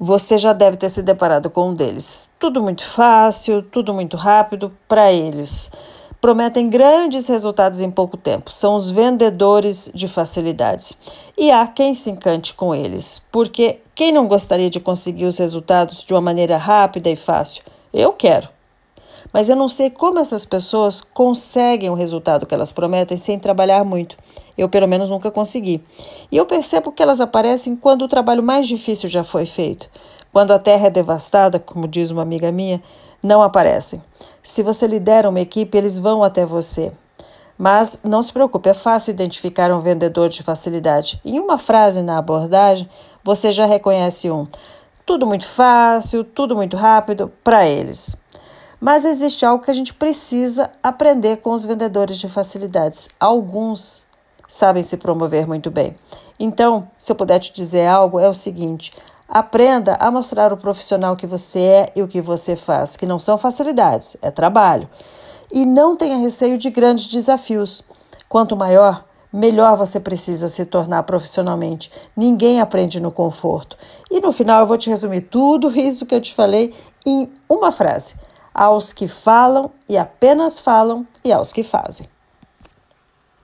Você já deve ter se deparado com um deles. Tudo muito fácil, tudo muito rápido para eles. Prometem grandes resultados em pouco tempo. São os vendedores de facilidades. E há quem se encante com eles, porque quem não gostaria de conseguir os resultados de uma maneira rápida e fácil? Eu quero. Mas eu não sei como essas pessoas conseguem o resultado que elas prometem sem trabalhar muito. Eu, pelo menos, nunca consegui. E eu percebo que elas aparecem quando o trabalho mais difícil já foi feito. Quando a terra é devastada, como diz uma amiga minha, não aparecem. Se você lidera uma equipe, eles vão até você. Mas não se preocupe, é fácil identificar um vendedor de facilidade. Em uma frase na abordagem, você já reconhece um. Tudo muito fácil, tudo muito rápido para eles. Mas existe algo que a gente precisa aprender com os vendedores de facilidades. Alguns sabem se promover muito bem. Então, se eu puder te dizer algo, é o seguinte: aprenda a mostrar o profissional que você é e o que você faz, que não são facilidades, é trabalho. E não tenha receio de grandes desafios. Quanto maior, melhor você precisa se tornar profissionalmente. Ninguém aprende no conforto. E no final eu vou te resumir tudo isso que eu te falei em uma frase aos que falam e apenas falam e aos que fazem.